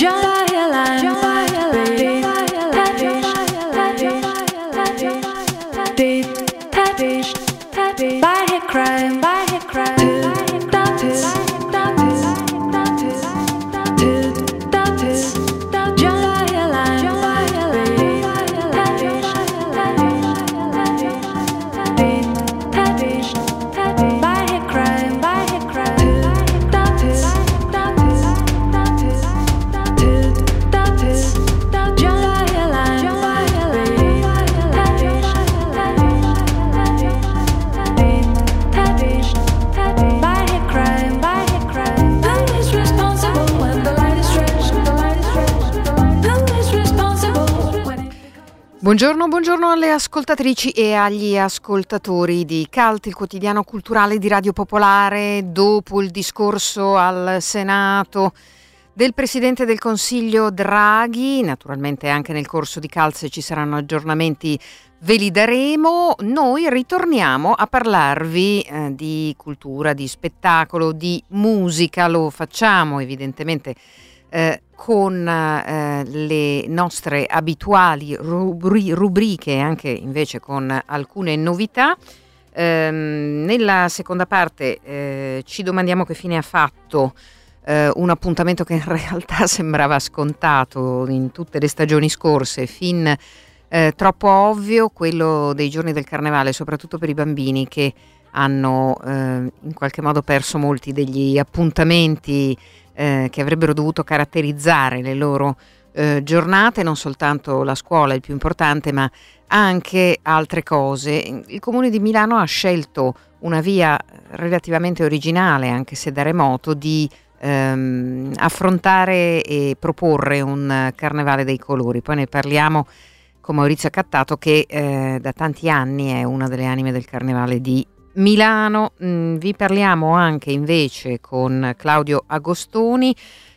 Just Buongiorno, buongiorno alle ascoltatrici e agli ascoltatori di Calt, il quotidiano culturale di Radio Popolare. Dopo il discorso al Senato del Presidente del Consiglio Draghi, naturalmente anche nel corso di Calt se ci saranno aggiornamenti ve li daremo, noi ritorniamo a parlarvi eh, di cultura, di spettacolo, di musica, lo facciamo evidentemente eh, con eh, le nostre abituali rubri- rubriche, anche invece con alcune novità. Eh, nella seconda parte eh, ci domandiamo che fine ha fatto eh, un appuntamento che in realtà sembrava scontato in tutte le stagioni scorse, fin eh, troppo ovvio, quello dei giorni del carnevale, soprattutto per i bambini che hanno eh, in qualche modo perso molti degli appuntamenti eh, che avrebbero dovuto caratterizzare le loro eh, giornate, non soltanto la scuola è il più importante, ma anche altre cose. Il Comune di Milano ha scelto una via relativamente originale, anche se da remoto, di ehm, affrontare e proporre un carnevale dei colori. Poi ne parliamo con Maurizio Accattato che eh, da tanti anni è una delle anime del carnevale di Milano. Mm, vi parliamo anche invece con Claudio Agostoni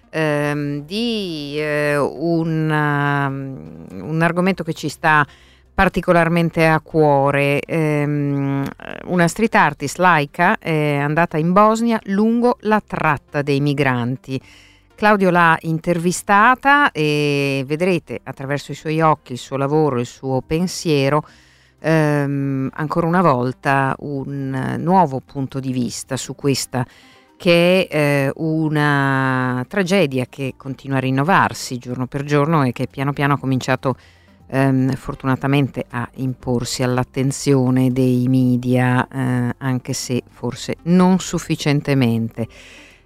ehm, di eh, un, um, un, argomento che ci sta particolarmente a cuore. Ehm, una street artist laica è andata in Bosnia lungo la tratta dei migranti. Claudio l'ha intervistata e vedrete attraverso i suoi occhi il suo lavoro, il suo pensiero ehm, ancora una volta un nuovo punto di vista su questa che è eh, una tragedia che continua a rinnovarsi giorno per giorno e che piano piano ha cominciato ehm, fortunatamente a imporsi all'attenzione dei media, eh, anche se forse non sufficientemente.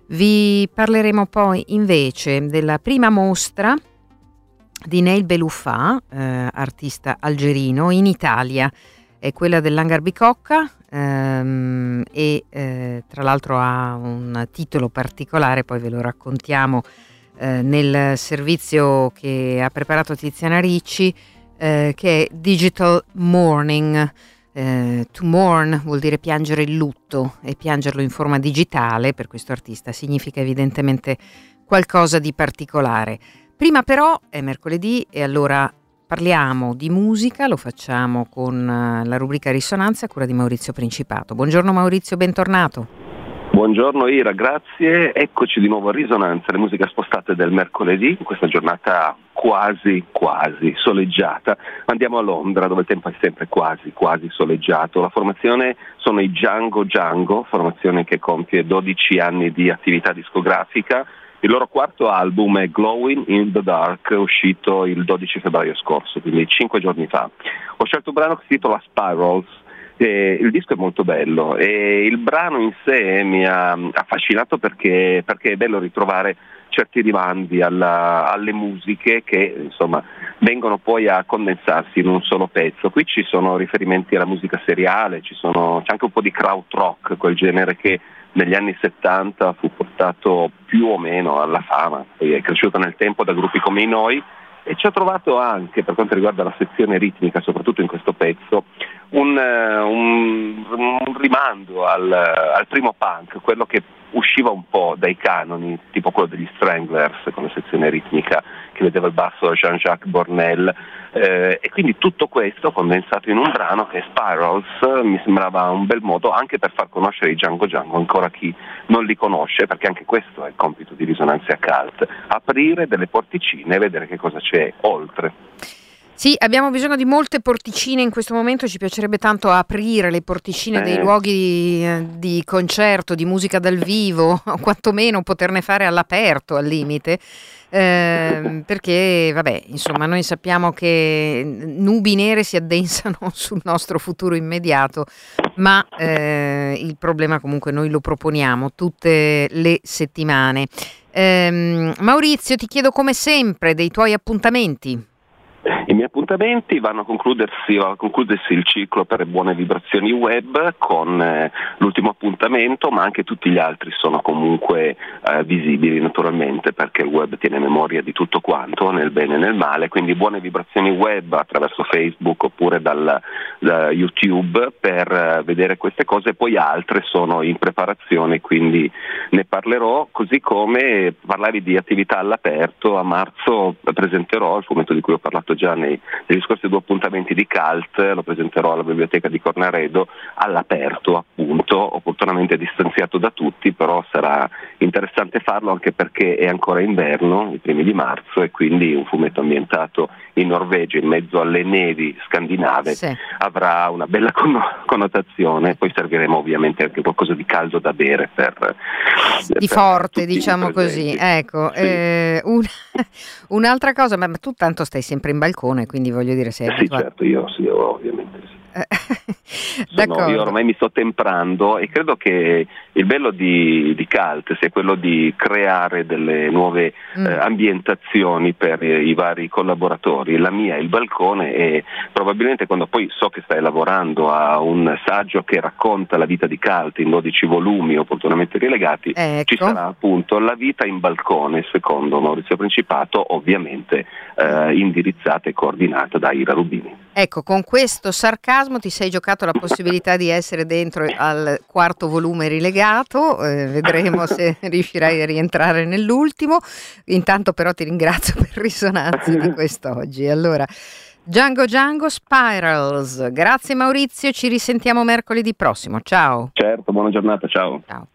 Vi parleremo poi invece della prima mostra di Neil Beluffà, eh, artista algerino, in Italia. È quella dell'Hangar Bicocca ehm, e eh, tra l'altro ha un titolo particolare, poi ve lo raccontiamo eh, nel servizio che ha preparato Tiziana Ricci, eh, che è Digital Mourning. Uh, to mourn vuol dire piangere il lutto e piangerlo in forma digitale per questo artista significa evidentemente qualcosa di particolare. Prima però è mercoledì e allora parliamo di musica, lo facciamo con eh, la rubrica Risonanza a cura di Maurizio Principato. Buongiorno Maurizio, bentornato. Buongiorno Ira, grazie. Eccoci di nuovo a Risonanza, le musiche spostate del mercoledì, in questa giornata quasi, quasi soleggiata. Andiamo a Londra dove il tempo è sempre quasi, quasi soleggiato. La formazione sono i Django Django, formazione che compie 12 anni di attività discografica il loro quarto album è Glowing in the Dark, uscito il 12 febbraio scorso, quindi cinque giorni fa. Ho scelto un brano che si intitola Spirals. Il disco è molto bello e il brano in sé mi ha affascinato perché, perché è bello ritrovare certi rimandi alla, alle musiche che insomma, vengono poi a condensarsi in un solo pezzo. Qui ci sono riferimenti alla musica seriale, sono, c'è anche un po' di crowd rock, quel genere che negli anni 70 fu portato più o meno alla fama, è cresciuto nel tempo da gruppi come i Noi e ci ha trovato anche, per quanto riguarda la sezione ritmica, soprattutto in questo pezzo, un, un, un rimando al, al primo punk, quello che usciva un po' dai canoni, tipo quello degli Stranglers con la sezione ritmica che vedeva il basso Jean-Jacques Bornel eh, e quindi tutto questo condensato in un brano che è Spirals mi sembrava un bel modo anche per far conoscere i Django Django ancora chi non li conosce perché anche questo è il compito di Risonanza Cult, aprire delle porticine e vedere che cosa c'è oltre. Sì, abbiamo bisogno di molte porticine in questo momento, ci piacerebbe tanto aprire le porticine eh. dei luoghi di, di, concerto, di musica dal vivo, o quantomeno poterne fare all'aperto al limite. Eh, perché vabbè insomma noi sappiamo che nubi nere si addensano sul nostro futuro immediato ma eh, il problema comunque noi lo proponiamo tutte le settimane eh, Maurizio ti chiedo come sempre dei tuoi appuntamenti i miei appuntamenti vanno a concludersi, a concludersi il ciclo per buone vibrazioni web con eh, l'ultimo appuntamento, ma anche tutti gli altri sono comunque eh, visibili naturalmente perché il web tiene memoria di tutto quanto, nel bene e nel male, quindi buone vibrazioni web attraverso Facebook oppure dal, da YouTube per eh, vedere queste cose, poi altre sono in preparazione, quindi ne parlerò, così come parlavi di attività all'aperto, a marzo presenterò il fumetto di cui ho parlato già nei, negli scorsi due appuntamenti di CALT, lo presenterò alla biblioteca di Cornaredo all'aperto appunto, opportunamente distanziato da tutti, però sarà interessante farlo anche perché è ancora inverno, i primi di marzo e quindi un fumetto ambientato in Norvegia in mezzo alle nevi scandinave sì. avrà una bella connotazione, poi serviremo ovviamente anche qualcosa di caldo da bere per... Di per forte diciamo così, ecco. Sì. Eh, un, un'altra cosa, ma, ma tu tanto stai sempre in balcone, quindi voglio dire sei Sì, certo, io sì, ovviamente sì. Sono, io ormai mi sto temprando e credo che il bello di, di Cult sia quello di creare delle nuove mm. eh, ambientazioni per i, i, vari collaboratori. La mia è il balcone e probabilmente quando poi so che stai lavorando a un saggio che racconta la vita di Cult in 12 volumi opportunamente rilegati, ecco. ci sarà appunto la vita in balcone secondo Maurizio Principato, ovviamente eh, indirizzata e coordinata da Ira Rubini. Ecco, con questo sarcasmo ti sei giocato la possibilità di essere dentro al quarto volume rilegato, eh, vedremo se riuscirai a rientrare nell'ultimo. Intanto però ti ringrazio per risonanza di quest'oggi. Allora, Django Django Spirals. Grazie Maurizio, ci risentiamo mercoledì prossimo. Ciao. Certo, buona giornata, ciao. Ciao.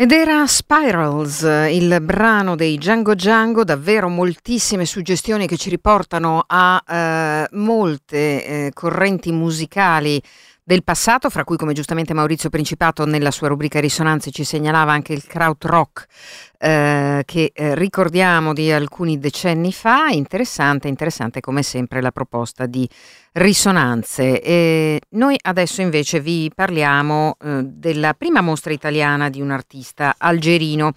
Ed era Spirals, il brano dei Django Django, davvero moltissime suggestioni che ci riportano a eh, molte eh, correnti musicali del passato, fra cui come giustamente Maurizio Principato nella sua rubrica Risonanze ci segnalava anche il krautrock eh, che eh, ricordiamo di alcuni decenni fa, interessante, interessante come sempre la proposta di Risonanze. E noi adesso invece vi parliamo eh, della prima mostra italiana di un artista algerino.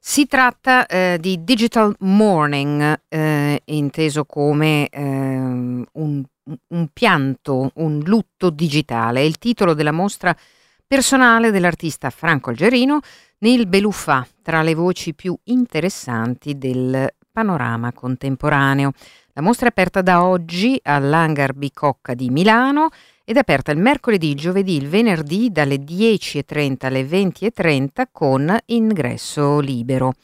Si tratta eh, di Digital Morning, eh, inteso come eh, un un pianto, un lutto digitale. È il titolo della mostra personale dell'artista Franco Algerino nel Beluffà, tra le voci più interessanti del panorama contemporaneo. La mostra è aperta da oggi all'Hangar Bicocca di Milano ed è aperta il mercoledì, il giovedì, il venerdì dalle 10.30 alle 20.30 con ingresso libero.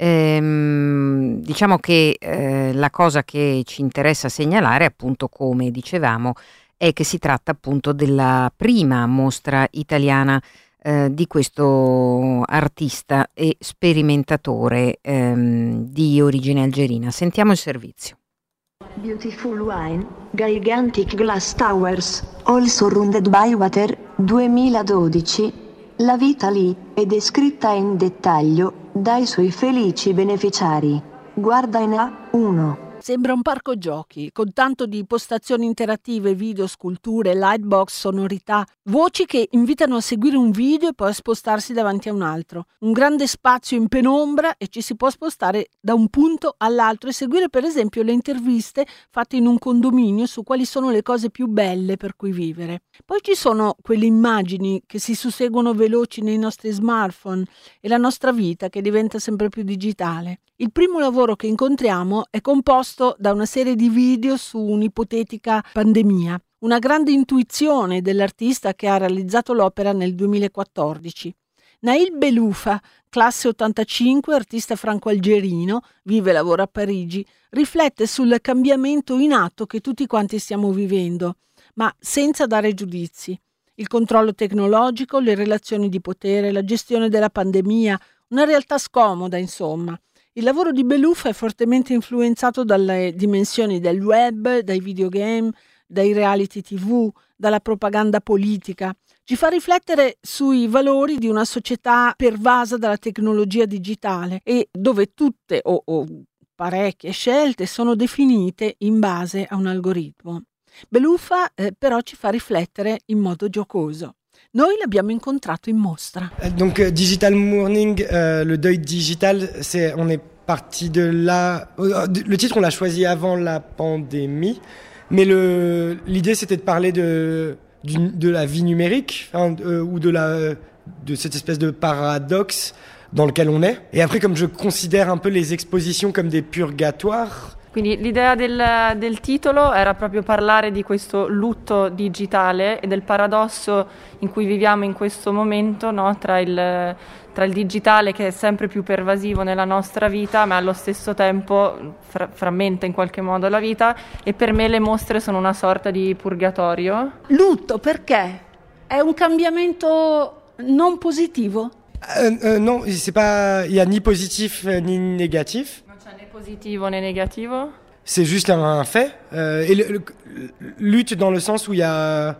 Ehm, diciamo che eh, la cosa che ci interessa segnalare, appunto, come dicevamo, è che si tratta appunto della prima mostra italiana eh, di questo artista e sperimentatore ehm, di origine algerina. Sentiamo il servizio. Beautiful Wine, Gigantic Glass Towers, All Surrounded by Water, 2012. La vita lì è descritta in dettaglio dai suoi felici beneficiari. Guarda in A1. Sembra un parco giochi, con tanto di postazioni interattive, video, sculture, lightbox, sonorità, voci che invitano a seguire un video e poi a spostarsi davanti a un altro. Un grande spazio in penombra e ci si può spostare da un punto all'altro e seguire per esempio le interviste fatte in un condominio su quali sono le cose più belle per cui vivere. Poi ci sono quelle immagini che si susseguono veloci nei nostri smartphone e la nostra vita che diventa sempre più digitale. Il primo lavoro che incontriamo è composto da una serie di video su un'ipotetica pandemia, una grande intuizione dell'artista che ha realizzato l'opera nel 2014. Nail Belufa, classe 85, artista franco-algerino, vive e lavora a Parigi, riflette sul cambiamento in atto che tutti quanti stiamo vivendo, ma senza dare giudizi. Il controllo tecnologico, le relazioni di potere, la gestione della pandemia, una realtà scomoda, insomma. Il lavoro di Beluffa è fortemente influenzato dalle dimensioni del web, dai videogame, dai reality tv, dalla propaganda politica. Ci fa riflettere sui valori di una società pervasa dalla tecnologia digitale e dove tutte o, o parecchie scelte sono definite in base a un algoritmo. Beluffa eh, però ci fa riflettere in modo giocoso. Noi l'abbiamo incontrato in mostra. Euh, donc euh, Digital Morning, euh, le deuil digital, c'est on est parti de là. Le titre on l'a choisi avant la pandémie, mais l'idée c'était de parler de la vie numérique hein, ou de cette espèce de paradoxe dans lequel on est. Et après, comme je considère un peu les expositions comme des purgatoires, Quindi l'idea del, del, titolo era proprio parlare di questo lutto digitale e del paradosso in cui viviamo in questo momento no? tra, il, tra, il, digitale che è sempre più pervasivo nella nostra vita ma allo stesso tempo fra, frammenta in qualche modo la vita e per me le mostre sono una sorta di purgatorio. Lutto perché? È un cambiamento non positivo? Euh, euh, non, il n'y a ni positif ni négatif. Positivo né negativo C'est juste un, fait. Euh, et le, le, lutte dans le sens où il y a.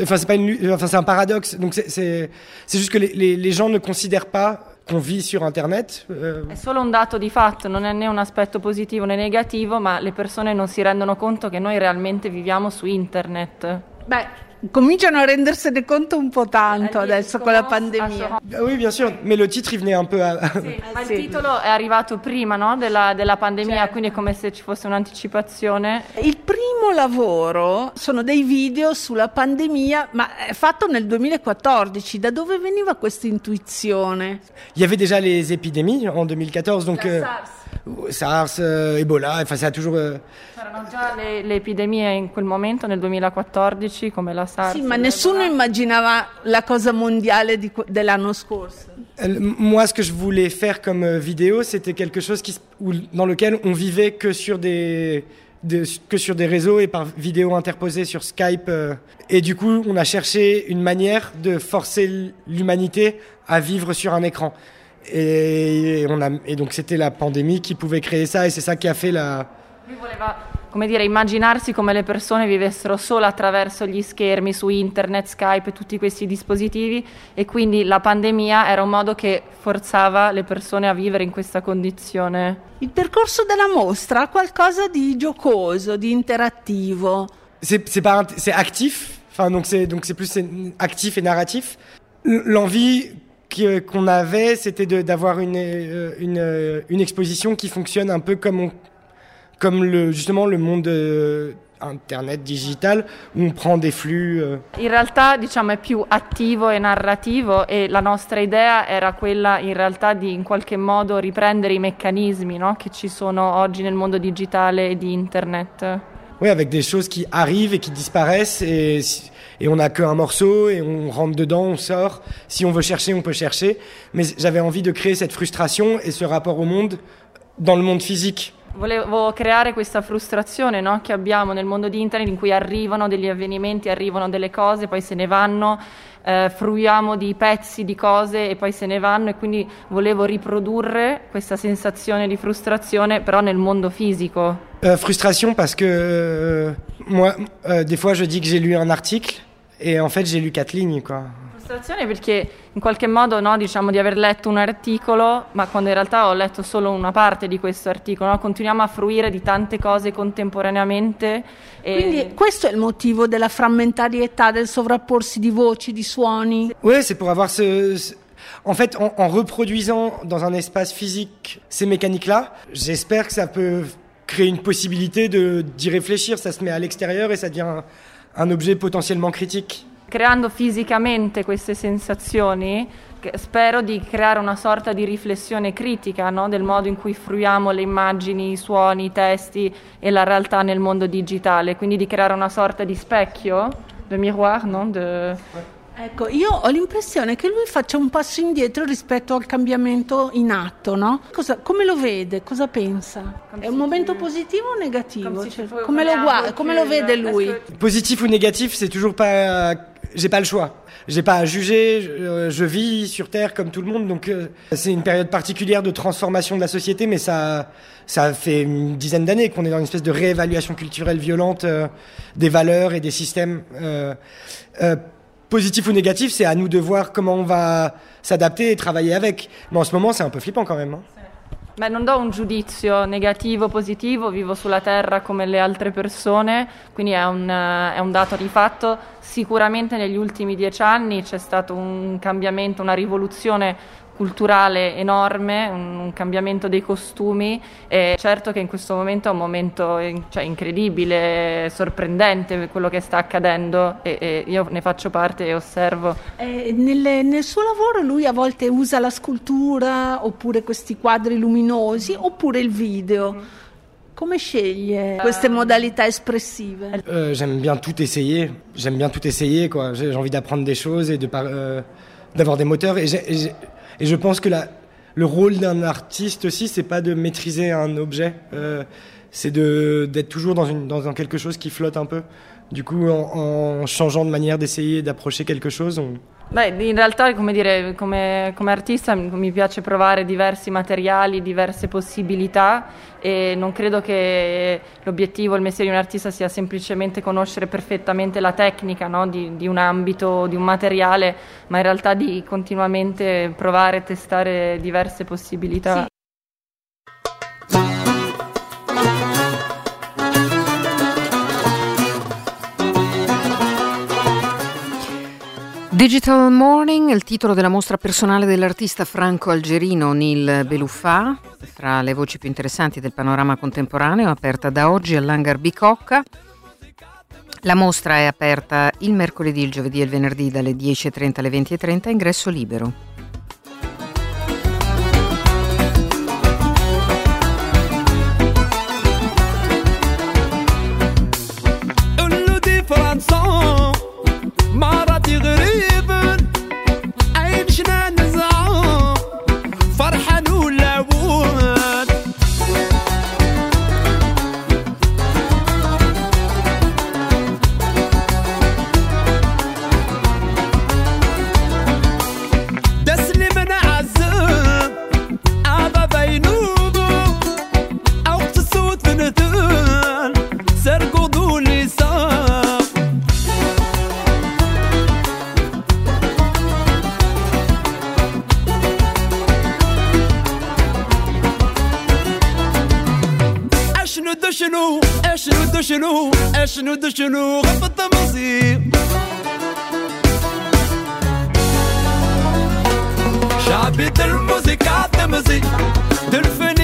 Enfin, c'est pas une lutte, enfin, c'est un paradoxe. Donc, c'est juste que les, les, les, gens ne considèrent pas qu'on vit sur Internet. Euh... È solo un dato di fatto, non è né un aspetto positivo né negativo, ma le persone non si rendono conto che noi realmente viviamo su Internet. Beh, cominciano a rendersene conto un po' tanto adesso con la pandemia. Ah oui, bien sûr, mais le titre il venait un peu a... sì, ma il titolo è arrivato prima no? della, della, pandemia, certo. quindi è come se ci fosse un'anticipazione. Il primo lavoro sono dei video sulla pandemia, ma è fatto nel 2014. Da dove veniva questa intuizione? Il y avait déjà les épidémies en 2014, donc... Euh, SARS, euh, Ebola, enfin, ça a toujours... Euh... C'erano già le, le, epidemie in quel momento, nel 2014, come la SARS. Sì, ma nessuno immaginava la cosa mondiale di, dell'anno scorso. Euh, moi, ce que je voulais faire comme vidéo, c'était quelque chose qui, où, dans lequel on vivait que sur des... De, que sur des réseaux et par vidéo interposée sur Skype. Euh, et du coup, on a cherché une manière de forcer l'humanité à vivre sur un écran. Et, on a, et donc c'était la pandémie qui pouvait créer ça et c'est ça qui a fait la... Lui voleva, come dire, immaginarsi come le persone vivessero solo attraverso gli schermi su internet, Skype e tutti questi dispositivi e quindi la pandemia era un modo che forzava le persone a vivere in questa condizione. Il percorso della mostra ha qualcosa di giocoso, di interattivo. C'est c'est pas int- c'est actif, enfin donc c'est donc c'est plus c'est actif et narratif. L'envie qu'on avait, c'était d'avoir une, euh, une euh, une exposition qui fonctionne un peu comme on, comme le justement le monde euh, internet digital où on prend des flux. euh, In realtà diciamo è più attivo e narrativo e la nostra idea era quella in realtà di in qualche modo riprendere i meccanismi no, che ci sono oggi nel mondo digitale e di internet. Oui, avec des choses qui arrivent et qui disparaissent et, et on n'a qu'un morceau et on rentre dedans, on sort. Si on veut chercher, on peut chercher. Mais j'avais envie de créer cette frustration et ce rapport au monde dans le monde physique. Volevo creare questa frustrazione no, che abbiamo nel mondo di internet in cui arrivano degli avvenimenti, arrivano delle cose, poi se ne vanno, eh, fruiamo di pezzi di cose e poi se ne vanno e quindi volevo riprodurre questa sensazione di frustrazione però nel mondo fisico. Euh, frustration parce que euh, moi, euh, des fois, je dis que j'ai lu un article et en fait, j'ai lu quatre lignes, quoi. Frustrazione perché in qualche modo no, diciamo di aver letto un articolo, ma quando in realtà ho letto solo una parte di questo articolo, no? continuiamo a fruire di tante cose contemporaneamente. E Quindi questo è il motivo della frammentarietà, del sovrapporsi di voci, di suoni. Ouais, c'est pour avoir ce. ce- En fait, en, en reproduisant dans un espace physique ces mécaniques-là, j'espère que ça peut créer une possibilité de d'y réfléchir. Ça se met à l'extérieur et ça devient un, objet potentiellement critique. creando fisicamente queste sensazioni, spero di creare una sorta di riflessione critica no? del modo in cui fruiamo le immagini, i suoni, i testi e la realtà nel mondo digitale, quindi di creare una sorta di specchio, de miroir, no? De- Ecco, io ho l'impressione che lui faccia un passo indietro rispetto al cambiamento in atto, no? Cosa- come lo vede? Cosa pensa? È un momento positivo o negativo? Cioè, come, lo guarda, come lo vede lui? Positif ou négatif, c'est toujours pas. J'ai pas le choix. J'ai pas à juger. Je, euh, je vis sur Terre comme tout le monde, donc euh, c'est une période particulière de transformation de la société, mais ça, ça fait une dizaine d'années qu'on est dans une espèce de réévaluation culturelle violente euh, des valeurs et des systèmes. Euh, euh, positif ou négatif, c'est à nous de voir comment on va s'adapter et travailler avec. Mais en ce moment, c'est un peu flippant quand même. hein. Beh, non do un giudizio negativo o positivo, vivo sulla Terra come le altre persone, quindi è un, eh, è un dato di fatto. Sicuramente negli ultimi dieci anni c'è stato un cambiamento, una rivoluzione culturale enorme, un, un cambiamento dei costumi e certo che in questo momento è un momento in- cioè, incredibile, sorprendente quello che sta accadendo e, e io ne faccio parte e osservo. Eh, nelle- nel suo lavoro lui a volte usa la scultura oppure questi quadri luminosi oppure il video. Come sceglie queste modalità espressive? Euh, j'aime bien tout essayer. J'aime bien tout essayer, quoi. J'ai envie d'apprendre des choses et de par- euh, d'avoir des moteurs. Et, j'ai- et j'ai- et je pense que le rôle d'un artiste aussi, c'est pas de maîtriser un objet. euh, c'est d'être toujours dans quelque chose qui flotte un peu. Du coup, en, changeant de manière d'essayer d'approcher quelque chose, Beh, in realtà, come dire, come, come artista mi piace provare diversi materiali, diverse possibilità e non credo che l'obiettivo, il mestiere di un artista sia semplicemente conoscere perfettamente la tecnica no, di, di un ambito, di un materiale, ma in realtà di continuamente provare e testare diverse possibilità. Digital Morning il titolo della mostra personale dell'artista franco-algerino Nil Beluffà, fra le voci più interessanti del panorama contemporaneo, aperta da oggi all'Hangar Bicocca. La mostra è aperta il mercoledì, il giovedì e il venerdì dalle 10.30 alle 20.30, ingresso libero. اشنو دو شنو اشنو دو شنو غفت مصير شعبي الموسيقى تمزي دلفني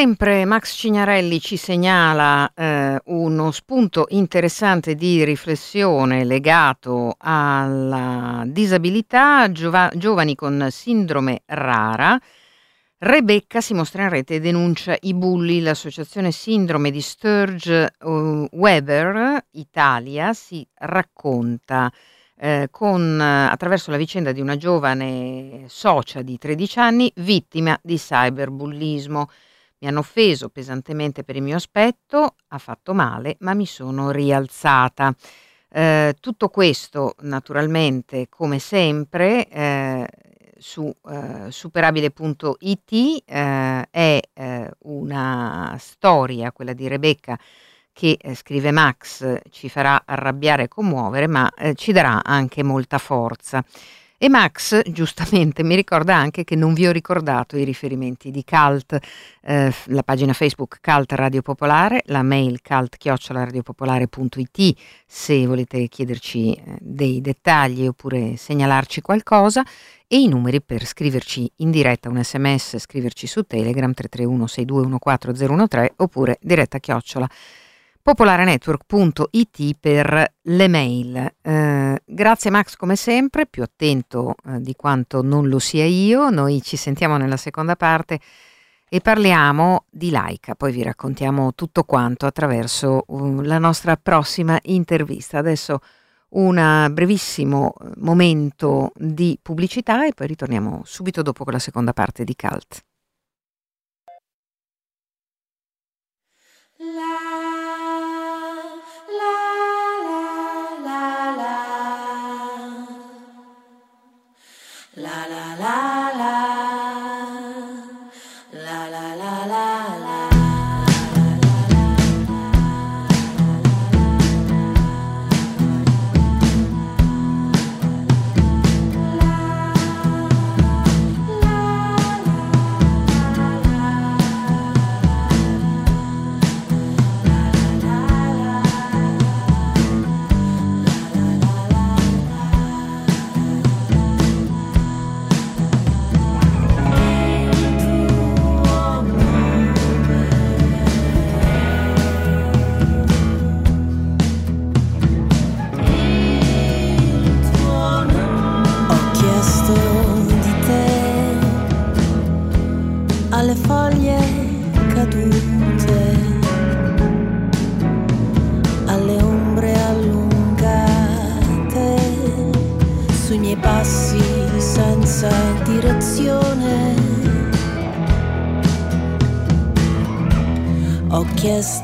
sempre Max Cignarelli ci segnala eh, uno spunto interessante di riflessione legato alla disabilità, giova- giovani con sindrome rara. Rebecca si mostra in rete e denuncia i bulli. L'associazione Sindrome di Sturge eh, Weber Italia si racconta eh, con, attraverso la vicenda di una giovane socia di 13 anni vittima di cyberbullismo. Mi hanno offeso pesantemente per il mio aspetto, ha fatto male, ma mi sono rialzata. Eh, tutto questo naturalmente, come sempre, eh, su eh, superabile.it eh, è eh, una storia, quella di Rebecca, che eh, scrive Max, ci farà arrabbiare e commuovere, ma ci darà anche molta forza. E Max giustamente mi ricorda anche che non vi ho ricordato i riferimenti di Cult, eh, la pagina Facebook Cult Radio Popolare, la mail cult-radiopopolare.it se volete chiederci eh, dei dettagli oppure segnalarci qualcosa. E i numeri per scriverci in diretta un sms, scriverci su Telegram 331 6214013 oppure diretta chiocciola popolarenetwork.it per le mail. Eh, grazie Max come sempre, più attento eh, di quanto non lo sia io. Noi ci sentiamo nella seconda parte e parliamo di Laika, poi vi raccontiamo tutto quanto attraverso uh, la nostra prossima intervista. Adesso un brevissimo eh, momento di pubblicità e poi ritorniamo subito dopo con la seconda parte di Cult.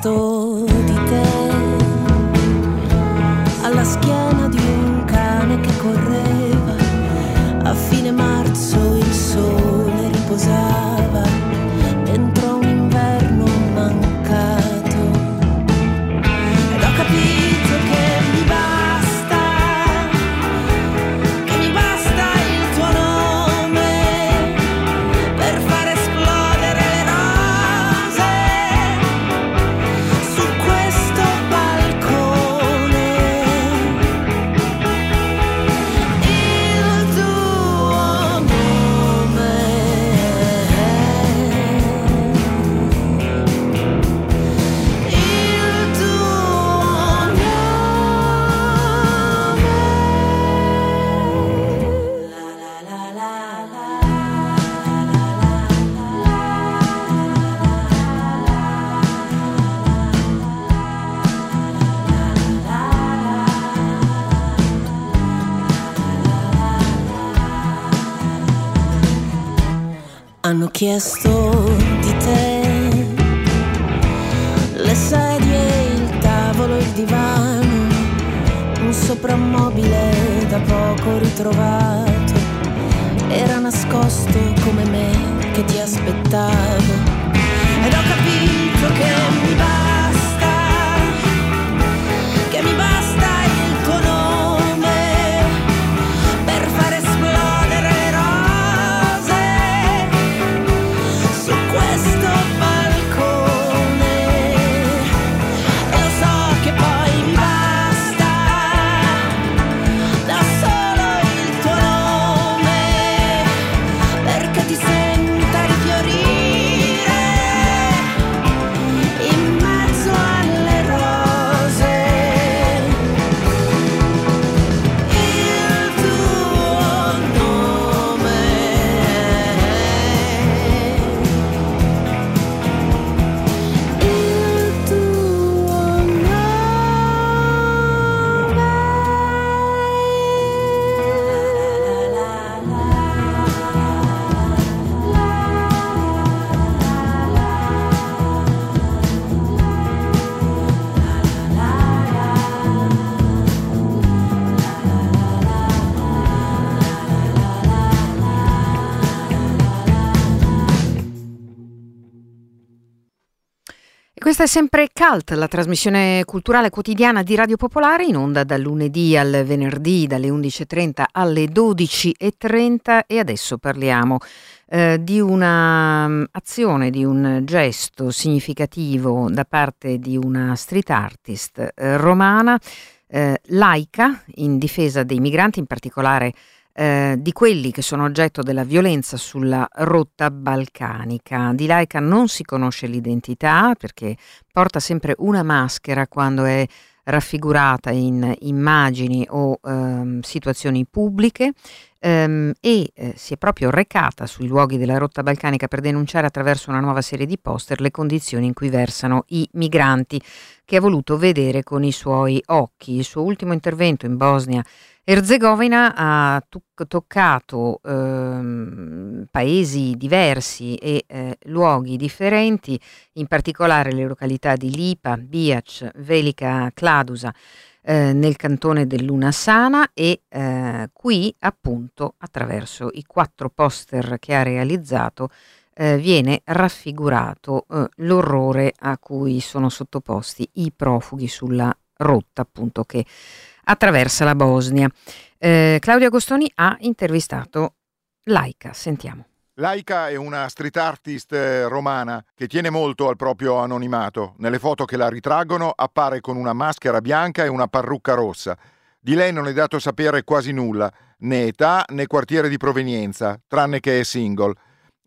Chiesto chiesto di te le sedie, il tavolo, il divano, un soprammobile da poco ritrovato. Era nascosto come me che ti aspettavo ed ho capito che mi va. Questa è sempre Cult, la trasmissione culturale quotidiana di Radio Popolare, in onda dal lunedì al venerdì dalle 11.30 alle 12.30 e adesso parliamo eh, di un'azione, mm, di un gesto significativo da parte di una street artist eh, romana, eh, laica, in difesa dei migranti, in particolare eh, di quelli che sono oggetto della violenza sulla rotta balcanica. Di Laika non si conosce l'identità perché porta sempre una maschera quando è raffigurata in immagini o ehm, situazioni pubbliche ehm, e eh, si è proprio recata sui luoghi della rotta balcanica per denunciare attraverso una nuova serie di poster le condizioni in cui versano i migranti che ha voluto vedere con i suoi occhi. Il suo ultimo intervento in Bosnia Erzegovina ha to- toccato ehm, paesi diversi e eh, luoghi differenti, in particolare le località di Lipa, Biac, Velika Kladusa eh, nel cantone dell'Unasana e eh, qui appunto attraverso i quattro poster che ha realizzato eh, viene raffigurato eh, l'orrore a cui sono sottoposti i profughi sulla rotta appunto che attraversa la Bosnia. Eh, Claudio Agostoni ha intervistato Laika, sentiamo. Laika è una street artist eh, romana che tiene molto al proprio anonimato. Nelle foto che la ritraggono appare con una maschera bianca e una parrucca rossa. Di lei non è dato sapere quasi nulla, né età né quartiere di provenienza, tranne che è single.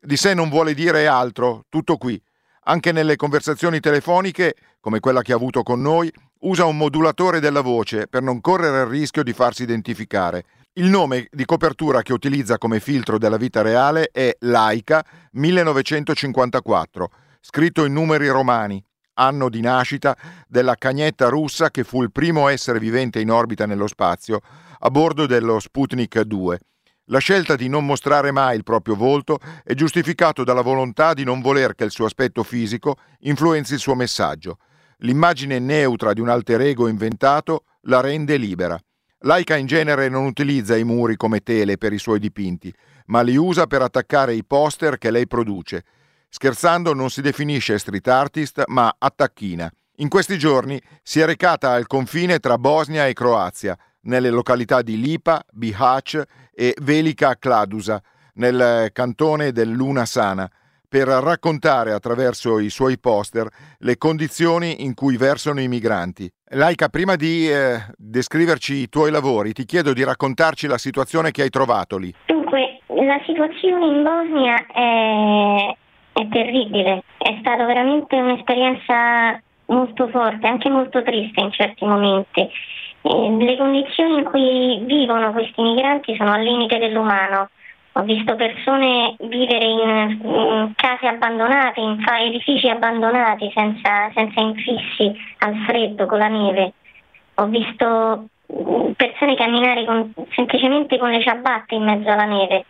Di sé non vuole dire altro, tutto qui. Anche nelle conversazioni telefoniche, come quella che ha avuto con noi, usa un modulatore della voce per non correre il rischio di farsi identificare. Il nome di copertura che utilizza come filtro della vita reale è Laika 1954, scritto in numeri romani, anno di nascita della cagnetta russa che fu il primo essere vivente in orbita nello spazio a bordo dello Sputnik 2. La scelta di non mostrare mai il proprio volto è giustificato dalla volontà di non voler che il suo aspetto fisico influenzi il suo messaggio. L'immagine neutra di un alter ego inventato la rende libera. Laika in genere non utilizza i muri come tele per i suoi dipinti, ma li usa per attaccare i poster che lei produce. Scherzando non si definisce street artist, ma attacchina. In questi giorni si è recata al confine tra Bosnia e Croazia, nelle località di Lipa, Bihać e Velika Kladusa, nel cantone del Luna Sana, per raccontare attraverso i suoi poster le condizioni in cui versano i migranti. Laika, prima di eh, descriverci i tuoi lavori, ti chiedo di raccontarci la situazione che hai trovato lì. Dunque, la situazione in Bosnia è, è terribile, è stata veramente un'esperienza molto forte, anche molto triste in certi momenti. Eh, le condizioni in cui vivono questi migranti sono al limite dell'umano ho visto persone vivere in, in case abbandonate, in edifici abbandonati, senza, senza infissi, al freddo, con la neve. Ho visto mm, persone camminare con, semplicemente con le ciabatte in mezzo alla neve.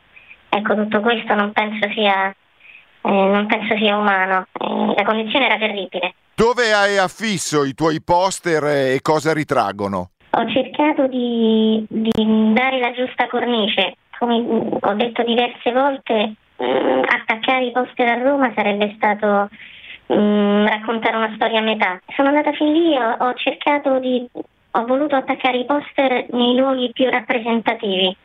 Ecco, tutto questo non penso sia, eh, non penso sia umano. Eh, la condizione era terribile. Dove hai affisso i tuoi poster e cosa ritraggono? Ho cercato di, di dare la giusta cornice come ho detto diverse volte, mh, mm, attaccare i poster a Roma sarebbe stato mh, mm, raccontare una storia a metà. Sono andata fin lì, ho, ho cercato di, ho voluto attaccare i poster nei luoghi più rappresentativi.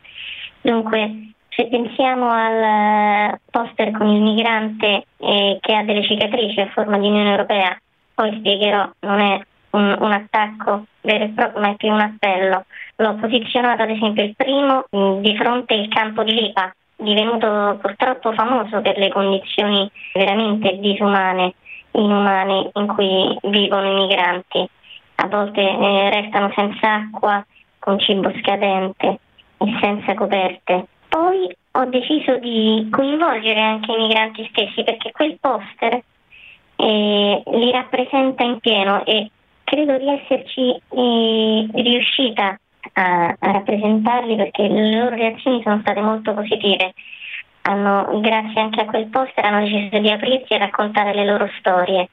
Dunque, se pensiamo al poster con il migrante eh, che ha delle cicatrici a forma di Unione Europea, poi spiegherò, non è un, un attacco vero e proprio, ma è più un appello. L'ho posizionato ad esempio il primo di fronte al campo di Lipa, divenuto purtroppo famoso per le condizioni veramente disumane, inumane in cui vivono i migranti. A volte eh, restano senza acqua, con cibo scadente e senza coperte. Poi ho deciso di coinvolgere anche i migranti stessi perché quel poster eh, li rappresenta in pieno e credo di esserci eh, riuscita a, rappresentarli perché le loro reazioni sono state molto positive. Hanno, grazie anche a quel poster hanno deciso di aprirsi e raccontare le loro storie.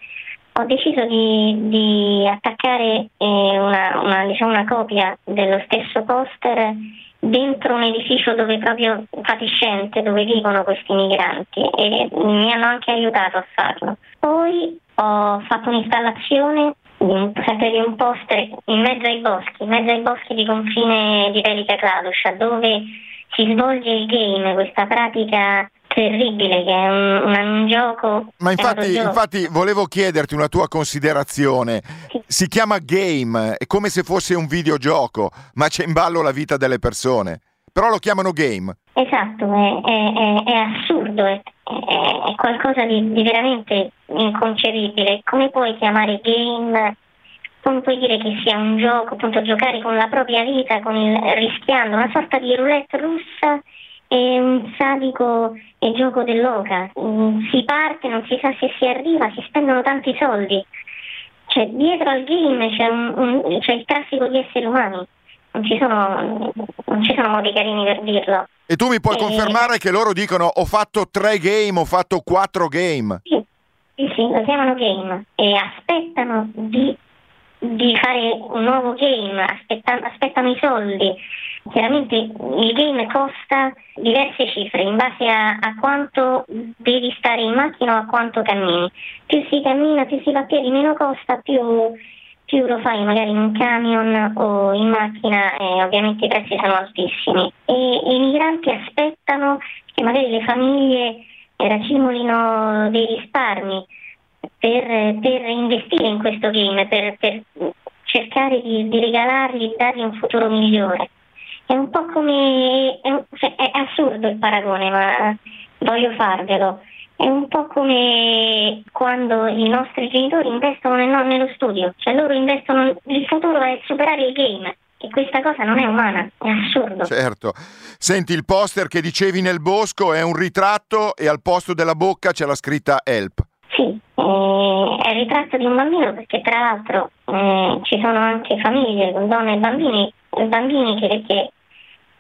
Ho deciso di, di attaccare eh, una, una, diciamo una copia dello stesso poster dentro un edificio dove proprio fatiscente, dove vivono questi migranti e mi hanno anche aiutato a farlo. Poi ho fatto un'installazione di un poster in mezzo ai boschi, in mezzo ai boschi di confine di Velika Kladusha, dove si svolge il game, questa pratica terribile che è un, un, gioco. Ma infatti, infatti, volevo chiederti una tua considerazione. Sì. Si chiama game, è come se fosse un videogioco, ma c'è in ballo la vita delle persone. Però lo chiamano game. Esatto, è, è, è, è assurdo, è, è qualcosa di, di, veramente inconcepibile. Come puoi chiamare game come puoi dire che sia un gioco, appunto giocare con la propria vita, il, rischiando una sorta di roulette russa e un sadico e gioco dell'oca. Mm, Si parte, non si sa se si arriva, si spendono tanti soldi. Cioè, dietro al game c'è, un- un- c'è il traffico di esseri umani. Non ci, sono, non ci sono modi carini per dirlo. E tu mi puoi Eh. confermare che loro dicono ho fatto tre game, ho fatto quattro game. Sì, sì, sì, lo chiamano game e aspettano di, di fare un nuovo game, aspetta- aspettano i soldi. Chiaramente il game costa diverse cifre in base a, a quanto devi stare in macchina o a quanto cammini. Più si cammina, più si va a piedi, meno costa, più, più lo fai magari in un camion o in macchina e ovviamente i prezzi sono altissimi. E, e i migranti aspettano che magari le famiglie racimolino dei risparmi per, per investire in questo game, per, per cercare di, di regalargli, di dargli un futuro migliore. È un po' come. È, cioè, è assurdo il paragone, ma voglio farvelo. È un po' come quando i nostri genitori investono nel- nello studio, cioè loro investono, il futuro è superare il game e questa cosa non è umana, è assurdo. Certo. Senti, il poster che dicevi nel bosco è un ritratto e al posto della bocca c'è la scritta help. Sì, eh, è il ritratto di un bambino perché tra l'altro eh, ci sono anche famiglie con donne e bambini, bambini che, che-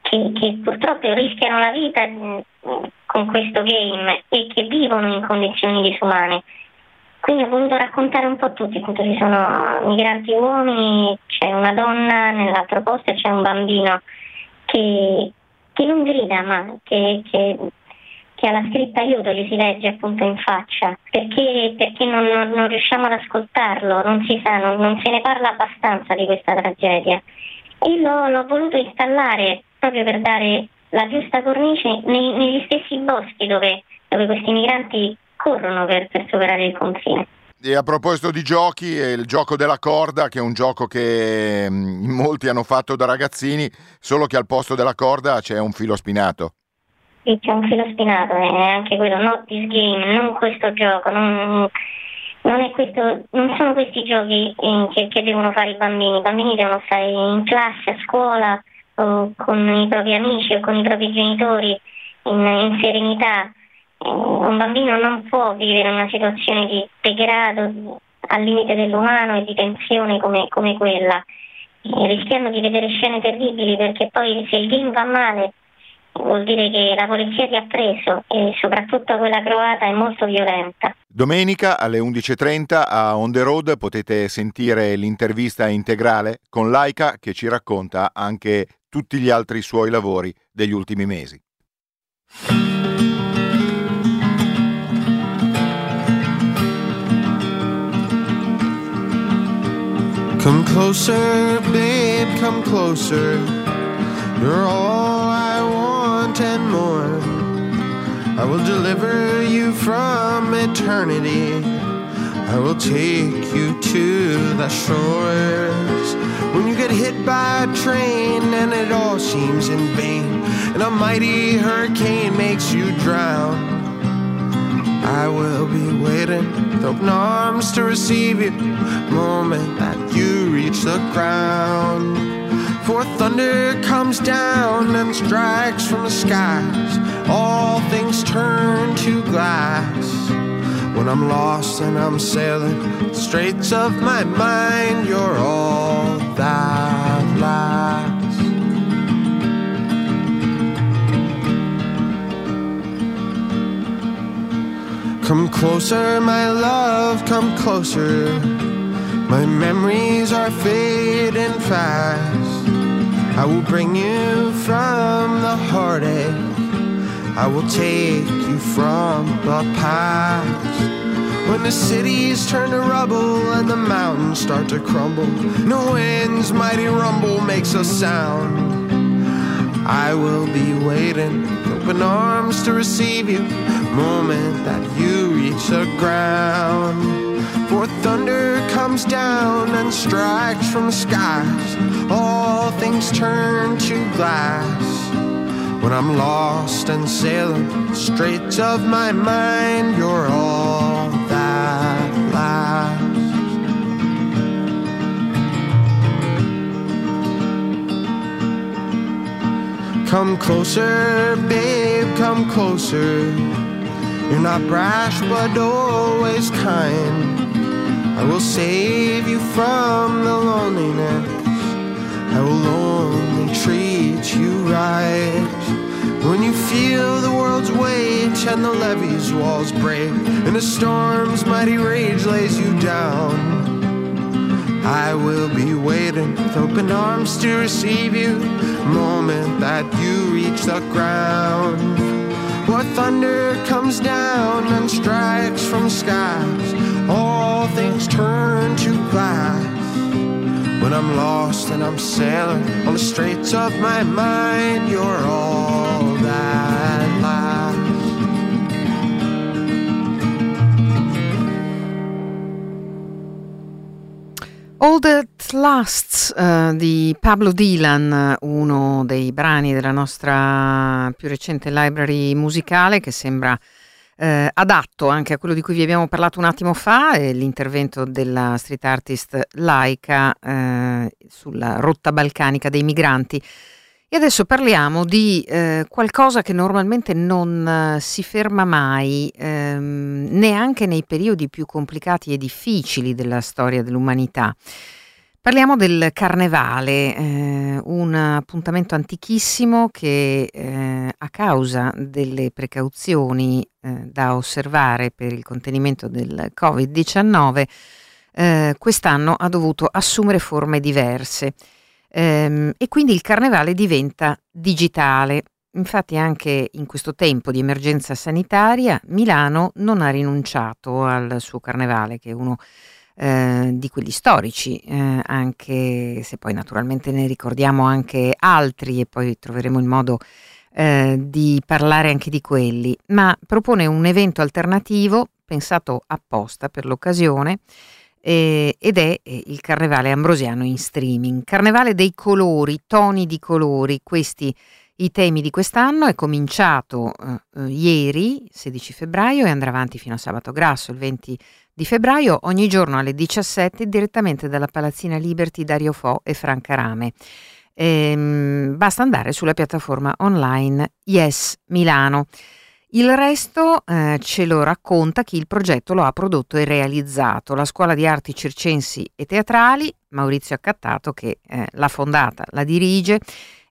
che- che purtroppo rischiano la vita mh, con questo game e che vivono in condizioni disumane. Quindi ho voluto raccontare un po' tutti, appunto ci sono migranti uomini, c'è una donna nell'altro posto c'è un bambino che, che non grida ma che, che che alla scritta aiuto gli si legge appunto in faccia, perché, perché non, non- non riusciamo ad ascoltarlo, non si sa, non, non se ne parla abbastanza di questa tragedia. E l'ho, l'ho voluto installare proprio per dare la giusta cornice nei- negli stessi boschi dove, dove questi migranti corrono per, per superare il confine. E a proposito di giochi, il gioco della corda, che è un gioco che mm, molti hanno fatto da ragazzini, solo che al posto della corda c'è un filo spinato. Sì, c'è un filo spinato, è anche quello, not this game, non questo gioco, non, non è questo, non sono questi giochi eh, che, che devono fare i bambini, i bambini devono stare in classe, a scuola, o con i propri amici o con i propri genitori, in, in serenità. Eh, Un bambino non può vivere una situazione di degrado al limite dell'umano e di tensione come, come quella, eh, rischiando di vedere scene terribili perché poi se il game va male vuol dire che la polizia ti ha preso e soprattutto quella croata è molto violenta. Domenica alle 11.30 a On The Road potete sentire l'intervista integrale con Laika che ci racconta anche tutti gli altri suoi lavori degli ultimi mesi. Come closer, babe, come closer. You're all I want and more. I will deliver you from eternity. I will take you to the shores. When you get hit by a train and it all seems in vain, and a mighty hurricane makes you drown. I will be waiting with open arms to receive you moment that you reach the ground. For thunder comes down and strikes from the skies. All things turn to glass. When I'm lost and I'm sailing straits of my mind, you're all Come closer, my love, come closer. My memories are fading fast. I will bring you from the heartache. I will take you from the past. When the cities turn to rubble and the mountains start to crumble, no wind's mighty rumble makes a sound. I will be waiting, open arms to receive you, moment that you reach the ground. For thunder comes down and strikes from the skies, all things turn to glass. When I'm lost and sailing straits of my mind, you're all last. Come closer, babe, come closer. You're not brash, but always kind. I will save you from the loneliness. I will only treat you right. When you feel the world's weight and the levee's walls break, and the storm's mighty rage lays you down. I will be waiting with open arms to receive you, moment that you reach the ground. Where thunder comes down and strikes from skies, all things turn to glass. When I'm lost and I'm sailing on the straits of my mind, you're all that lasts. All That Lasts eh, di Pablo Dylan, uno dei brani della nostra più recente library musicale che sembra eh, adatto anche a quello di cui vi abbiamo parlato un attimo fa, è l'intervento della street artist laica eh, sulla rotta balcanica dei migranti. E adesso parliamo di eh, qualcosa che normalmente non eh, si ferma mai, ehm, neanche nei periodi più complicati e difficili della storia dell'umanità. Parliamo del carnevale, eh, un appuntamento antichissimo che eh, a causa delle precauzioni eh, da osservare per il contenimento del Covid-19 eh, quest'anno ha dovuto assumere forme diverse. Ehm, e quindi il carnevale diventa digitale. Infatti anche in questo tempo di emergenza sanitaria Milano non ha rinunciato al suo carnevale, che è uno eh, di quelli storici, eh, anche se poi naturalmente ne ricordiamo anche altri e poi troveremo il modo eh, di parlare anche di quelli, ma propone un evento alternativo pensato apposta per l'occasione eh, ed è eh, il Carnevale Ambrosiano in streaming. Carnevale dei colori, toni di colori, questi i temi di quest'anno è cominciato eh, ieri, 16 febbraio, e andrà avanti fino a sabato grasso, il 20 di febbraio, ogni giorno alle 17 direttamente dalla Palazzina Liberty Dario Fo e Franca Rame. Ehm, basta andare sulla piattaforma online Yes Milano. Il resto eh, ce lo racconta chi il progetto lo ha prodotto e realizzato, la Scuola di Arti Circensi e Teatrali, Maurizio Accattato che eh, l'ha fondata, la dirige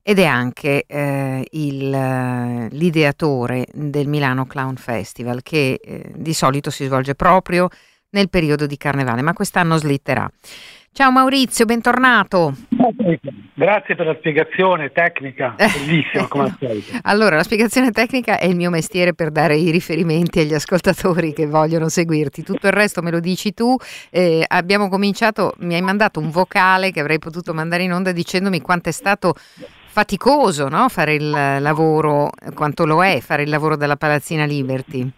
ed è anche eh, il, eh, l'ideatore del Milano Clown Festival che eh, di solito si svolge proprio nel periodo di carnevale, ma quest'anno slitterà. Ciao Maurizio, bentornato. Grazie per la spiegazione tecnica, bellissima come al solito. Allora, la spiegazione tecnica è il mio mestiere per dare i riferimenti agli ascoltatori che vogliono seguirti. Tutto il resto me lo dici tu. Eh, abbiamo cominciato, mi hai mandato un vocale che avrei potuto mandare in onda dicendomi quanto è stato faticoso no? fare il lavoro, quanto lo è fare il lavoro della Palazzina Liberty.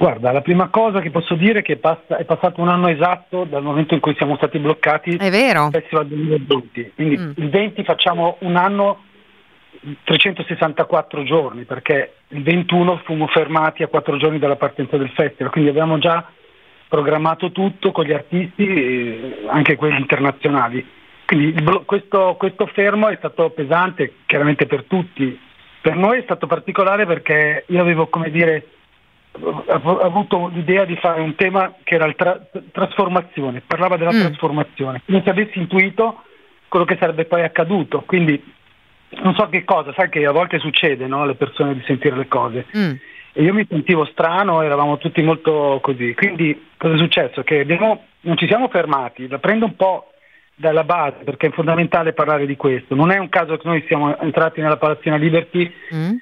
Guarda, la prima cosa che posso dire è che passa, è passato un anno esatto dal momento in cui siamo stati bloccati È vero. al Festival 2020. Quindi Mm. il 20 facciamo un anno 364 giorni perché il 21 fummo fermati a quattro giorni dalla partenza del festival, quindi abbiamo già programmato tutto con gli artisti, anche quelli internazionali. Quindi blo- questo, questo fermo è stato pesante chiaramente per tutti. Per noi è stato particolare perché io avevo, come dire, avuto l'idea di fare un tema che era la tra- trasformazione, parlava della Mm. trasformazione, come se avessi intuito quello che sarebbe poi accaduto. Quindi non so che cosa, sai che a volte succede no, alle persone di sentire le cose. Mm. E io mi sentivo strano, eravamo tutti molto così. Quindi cosa è successo? Che abbiamo- non ci siamo fermati, la prendo un po' dalla base perché è fondamentale parlare di questo. Non è un caso che noi siamo entrati nella Palazzina Liberty Mm.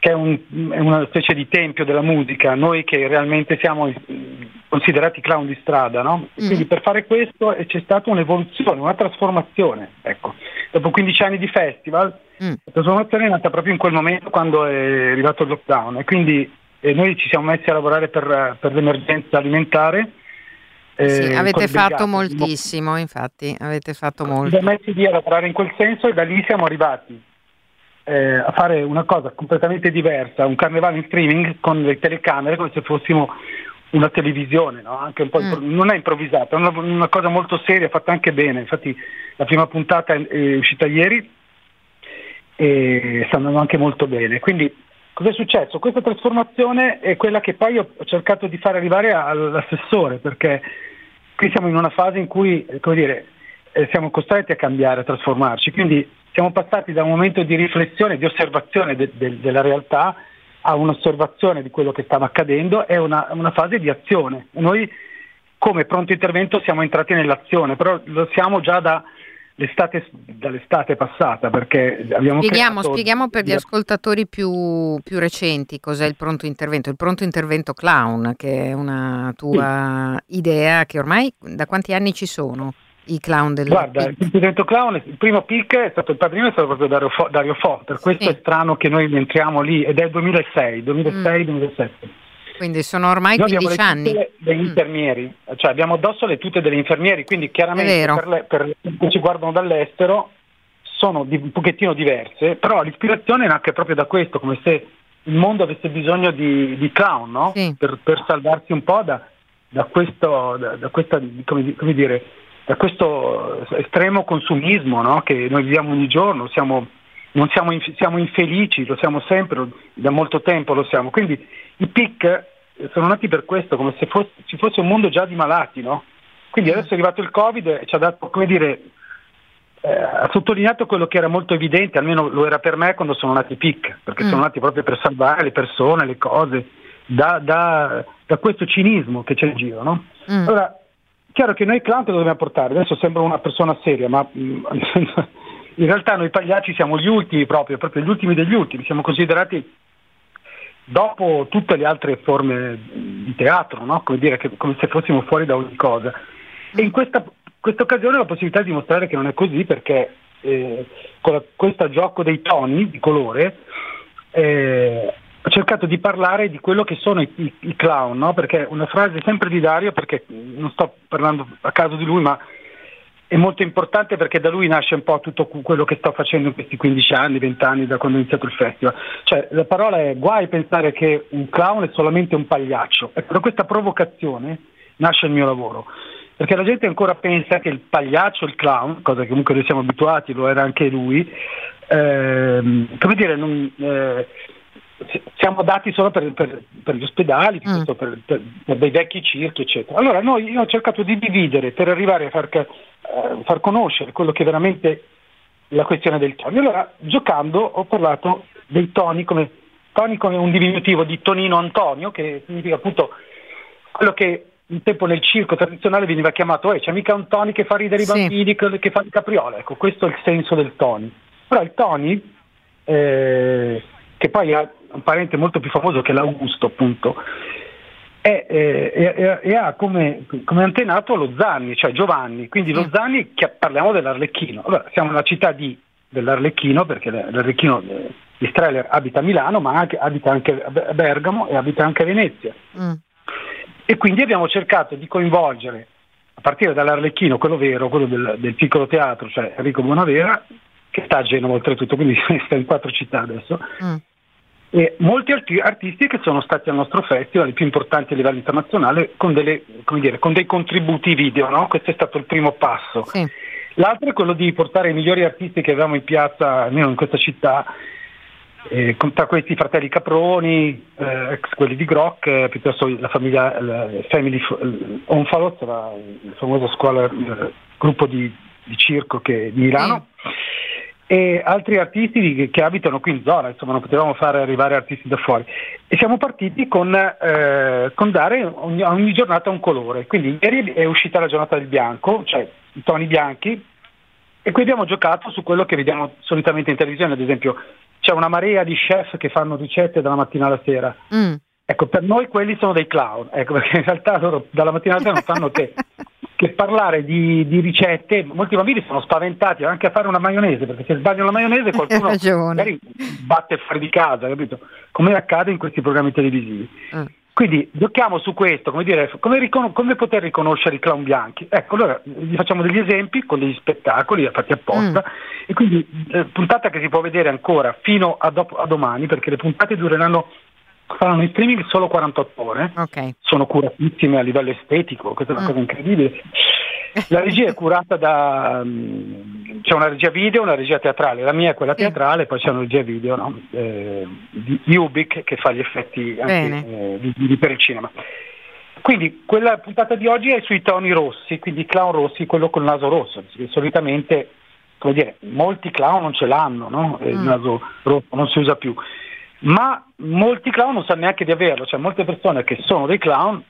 Che è, un- è una specie di tempio della musica, noi che realmente siamo considerati clown di strada, no? Mm. Quindi per fare questo c'è stata un'evoluzione, una trasformazione. Ecco. Dopo 15 anni di festival, Mm. la trasformazione è nata proprio in quel momento quando è arrivato il lockdown e quindi eh, noi ci siamo messi a lavorare per, per l'emergenza alimentare. eh, Sì, avete fatto moltissimo, infatti, avete fatto Ci molto. siamo messi lì a lavorare in quel senso e da lì siamo arrivati eh, a fare una cosa completamente diversa, un carnevale in streaming con le telecamere come se fossimo una televisione, no? Anche un po' Mm. non è improvvisata, è una, una cosa molto seria, fatta anche bene. Infatti la prima puntata è, è uscita ieri e sta andando anche molto bene. Quindi cosa è successo? Questa trasformazione è quella che poi ho cercato di fare arrivare all'assessore, perché qui siamo in una fase in cui, come dire, eh, siamo costretti a cambiare, a trasformarci, quindi siamo passati da un momento di riflessione, di osservazione de- de- della realtà a un'osservazione di quello che stava accadendo e una, una fase di azione. Noi come pronto intervento siamo entrati nell'azione, però lo siamo già da, l'estate, dall'estate passata perché abbiamo spieghiamo, spieghiamo per gli ascoltatori più, più, recenti cos'è il pronto intervento. Il pronto intervento clown, che è una tua sì. idea che ormai da quanti anni ci sono? I clown del Guarda, il intervento clown, il primo PIC è stato il padrino, è stato proprio Dario Fo, Dario Fo per questo sì. è strano che noi entriamo lì ed è il 2006, 2006-2007. Mm. Quindi sono ormai Noi 15 anni. degli mm. infermieri, cioè abbiamo addosso le tute degli infermieri, quindi chiaramente per, le, per chi ci guardano dall'estero sono di, un pochettino diverse, però l'ispirazione nasce proprio da questo, come se il mondo avesse bisogno di, di clown, no? sì. per, per, salvarsi un po' da, da questo, da, da questa, come, come dire, da questo estremo consumismo no? che noi viviamo ogni giorno, siamo, siamo, inf- siamo, infelici, lo siamo sempre, da molto tempo lo siamo. Quindi i PIC sono nati per questo, come se fosse, ci fosse un mondo già di malati, no? Quindi mm. adesso è arrivato il Covid e ci ha dato, come dire, eh, ha sottolineato quello che era molto evidente, almeno lo era per me quando sono nati i PIC, perché mm. sono nati proprio per salvare le persone, le cose, da, da, da questo cinismo che c'è in giro, no? Mm. Allora, chiaro che noi clown lo dobbiamo portare, adesso sembro una persona seria, ma mm, in realtà noi pagliacci siamo gli ultimi proprio, proprio gli ultimi degli ultimi, siamo considerati dopo tutte le altre forme di teatro, no? come, dire, che, come se fossimo fuori da ogni cosa. E in questa, questa occasione ho la possibilità di dimostrare che non è così perché eh, con la, questo gioco dei toni di colore eh, ho cercato di parlare di quello che sono i, i, i clown, no? perché una frase sempre di Dario, perché non sto parlando a caso di lui, ma è molto importante perché da lui nasce un po' tutto quello che sto facendo in questi 15 anni, 20 anni da quando ho iniziato il festival. Cioè, la parola è guai pensare che un clown è solamente un pagliaccio. E da questa provocazione nasce il mio lavoro. Perché la gente ancora pensa che il pagliaccio, il clown, cosa che comunque noi siamo abituati, lo era anche lui, ehm, come dire, non, eh, siamo dati solo per, per, per gli ospedali, mm. per, per, dei vecchi circhi, eccetera. Allora noi, io ho cercato di dividere per arrivare a far, eh, far conoscere quello che è veramente la questione del tono. Allora, giocando, ho parlato dei toni come toni come un diminutivo di Tonino Antonio, che significa appunto quello che un tempo nel circo tradizionale veniva chiamato, eh, c'è mica un Tony che fa ridere i sì. bambini, che, che fa il capriola. Ecco, questo è il senso del Tony. Però il Tony, eh, che poi ha un parente molto più famoso che l'Augusto, appunto, e, e, e ha come, come, antenato lo Zanni, cioè Giovanni, quindi lo Zanni, che parliamo dell'Arlecchino. Allora, siamo nella città di, dell'Arlecchino, perché l'Arlecchino di Streller abita a Milano, ma anche, abita anche a Bergamo e abita anche a Venezia. Mm. E quindi abbiamo cercato di coinvolgere, a partire dall'Arlecchino, quello vero, quello del, del piccolo teatro, cioè Enrico Buonavera, che sta a Genova oltretutto, quindi sta in quattro città adesso, mm e molti artisti che sono stati al nostro festival, i più importanti a livello internazionale, con, delle, dire, con dei contributi video, no? questo è stato il primo passo. Sì. L'altro è quello di portare i migliori artisti che avevamo in piazza, almeno in questa città, eh, tra questi fratelli Caproni, eh, ex quelli di Grock, eh, piuttosto la famiglia la Family Onfalot, la, la famosa scuola, il eh, gruppo di, di circo che, di Milano. Sì e altri artisti che, che, abitano qui in zona, insomma non potevamo fare arrivare artisti da fuori. E siamo partiti con, eh, con dare ogni, ogni, giornata un colore, quindi ieri è uscita la giornata del bianco, cioè i toni bianchi, e qui abbiamo giocato su quello che vediamo solitamente in televisione, ad esempio c'è una marea di chef che fanno ricette dalla mattina alla sera. Mm. Ecco, per noi quelli sono dei clown, ecco, perché in realtà loro dalla mattina alla sera non fanno che che parlare di, di, ricette, molti bambini sono spaventati anche a fare una maionese, perché se sbagliano la maionese qualcuno magari batte fuori di casa, capito? Come accade in questi programmi televisivi. Mm. Quindi giochiamo su questo, come, dire, come, ricon- come, poter riconoscere i clown bianchi. Ecco, allora gli facciamo degli esempi con degli spettacoli fatti apposta mm. e quindi eh, puntata che si può vedere ancora fino a, dopo, a domani, perché le puntate dureranno faranno in streaming solo 48 ore, okay. sono curatissime a livello estetico, questa è una mm. cosa incredibile. La regia è curata da, mm, c'è una regia video e una regia teatrale, la mia è quella teatrale, poi c'è una regia video no? eh, di Ubik che fa gli effetti anche, eh, di, per il cinema. Quindi quella puntata di oggi è sui toni rossi, quindi clown rossi, quello col naso rosso, solitamente come dire, molti clown non ce l'hanno, no? il Mm. naso rosso non si usa più, ma molti clown non sanno neanche di averlo, cioè molte persone che sono dei clown,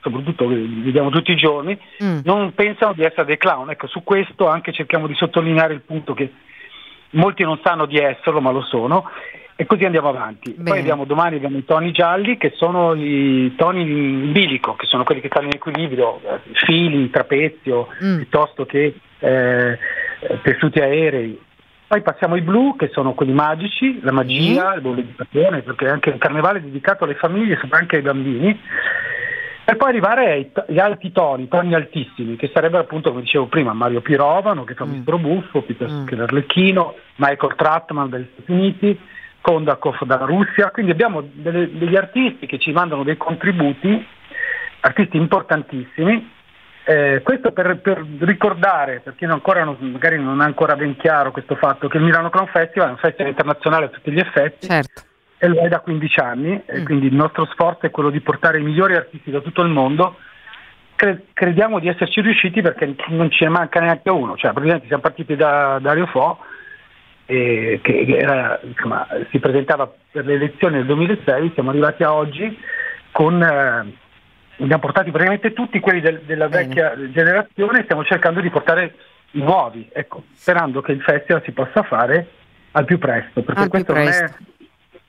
soprattutto che li vediamo tutti i giorni, Mm. non pensano di essere dei clown. Ecco, su questo anche cerchiamo di sottolineare il punto che molti non sanno di esserlo, ma lo sono. E così andiamo avanti. Bene. Poi abbiamo, domani abbiamo i toni gialli che sono i toni in bilico, che sono quelli che stanno in equilibrio, eh, fili, trapezio, Mm. piuttosto che eh, tessuti aerei. Poi passiamo ai blu, che sono quelli magici, la magia, il l'educazione, perché anche il carnevale è dedicato alle famiglie, ma anche ai bambini. Per poi arrivare ai agli alti toni, toni altissimi, che sarebbero appunto, come dicevo prima, Mario Pirovano, che fa Mm. Mistro Buffo, piuttosto che l'Arlecchino, Michael Trattman dagli Stati Uniti, Kondakov dalla Russia. Quindi abbiamo delle- degli artisti che ci mandano dei contributi, artisti importantissimi. Eh, questo per, per ricordare, per chi non ancora non- magari non ha ancora ben chiaro questo fatto, che il Milano Clown Festival è un festival internazionale a tutti gli effetti Certo. e lo è da 15 anni, e quindi il nostro sforzo è quello di portare i migliori artisti da tutto il mondo. Cre- crediamo di esserci riusciti perché non ce ne manca neanche uno, cioè praticamente siamo partiti da Dario Fo, eh, che era, insomma, si presentava per le elezioni del 2006, siamo arrivati a oggi con... eh, abbiamo portati praticamente tutti quelli del- della vecchia generazione e stiamo cercando di portare i nuovi, ecco, sperando che il festival si possa fare al più presto, perché Al questo non è, presto.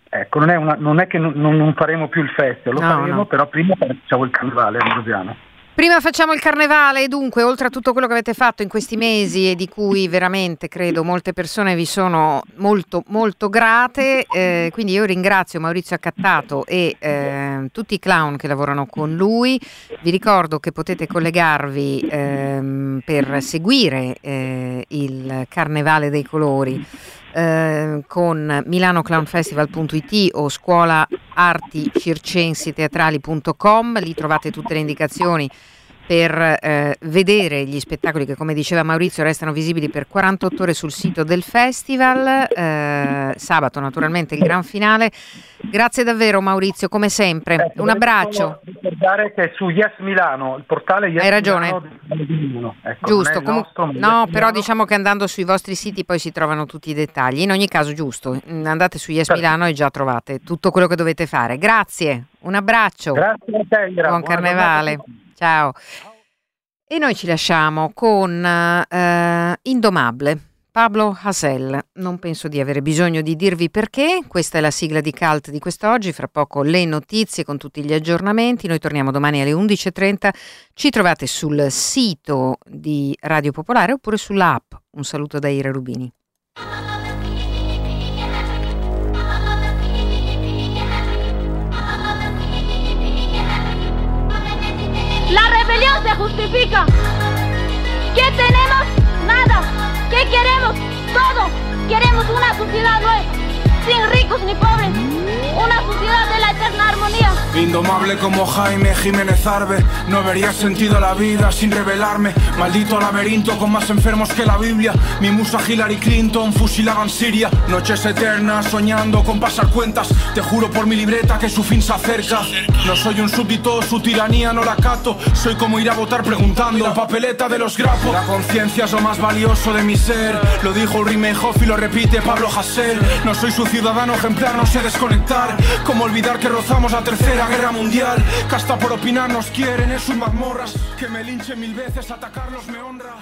ecco, non è, una- non è che non, non- faremo più il festival, lo No, faremo, no. però prima facciamo il carnevale ambrosiano. Prima facciamo il carnevale, dunque, oltre a tutto quello che avete fatto in questi mesi e di cui veramente credo molte persone vi sono molto molto grate, eh, quindi io ringrazio Maurizio Accattato e eh, tutti i clown che lavorano con lui. Vi ricordo che potete collegarvi ehm, per seguire eh, il Carnevale dei Colori eh, con milanoclownfestival.it o scuola arti circensi teatrali.com, lì trovate tutte le indicazioni per eh, vedere gli spettacoli che come diceva Maurizio restano visibili per 48 ore sul sito del festival, eh, sabato naturalmente il gran finale. Grazie davvero Maurizio, come sempre, un abbraccio. Ricordare che su Yes Milano, il portale Yes Hai ragione. Milano ecco, Giusto, comu- nostro, ma Yes no, però diciamo che andando sui vostri siti poi si trovano tutti i dettagli. In ogni caso, giusto, mm, andate su Yes Certo. Milano e già trovate tutto quello che dovete fare. Grazie, un abbraccio. Grazie a te. Buon Buona carnevale. giornata a tutti. Ciao. E noi ci lasciamo con eh, Indomable. Pablo Hasel, non penso di avere bisogno di dirvi perché, questa è la sigla di Cult di quest'oggi, fra poco le notizie con tutti gli aggiornamenti, noi torniamo domani alle 11.30, ci trovate sul sito di Radio Popolare oppure sulla app. Un saluto da Ira Rubini. Se justifica. ¿Qué tenemos? Nada. ¿Qué queremos? Todo. Queremos una sociedad nueva, sin ricos ni pobres. Una sociedad de la Indomable como Jaime Jiménez Arbe. No vería sentido la vida sin revelarme. Maldito laberinto con más enfermos que la Biblia. Mi musa Hillary Clinton fusilaba en Siria. Noches eternas soñando con pasar cuentas. Te juro por mi libreta que su fin se acerca. No soy un súbdito, su tiranía no la cato. Soy como ir a votar preguntando. La papeleta de los grapos. La conciencia es lo más valioso de mi ser. Lo dijo Ulrich Hoff y lo repite Pablo Hasél. No soy su ciudadano ejemplar, no sé desconectar. Como olvidar que rozamos la tercera guerra mundial Que hasta por opinar nos quieren en sus mazmorras Que me linchen mil veces, atacarlos me honra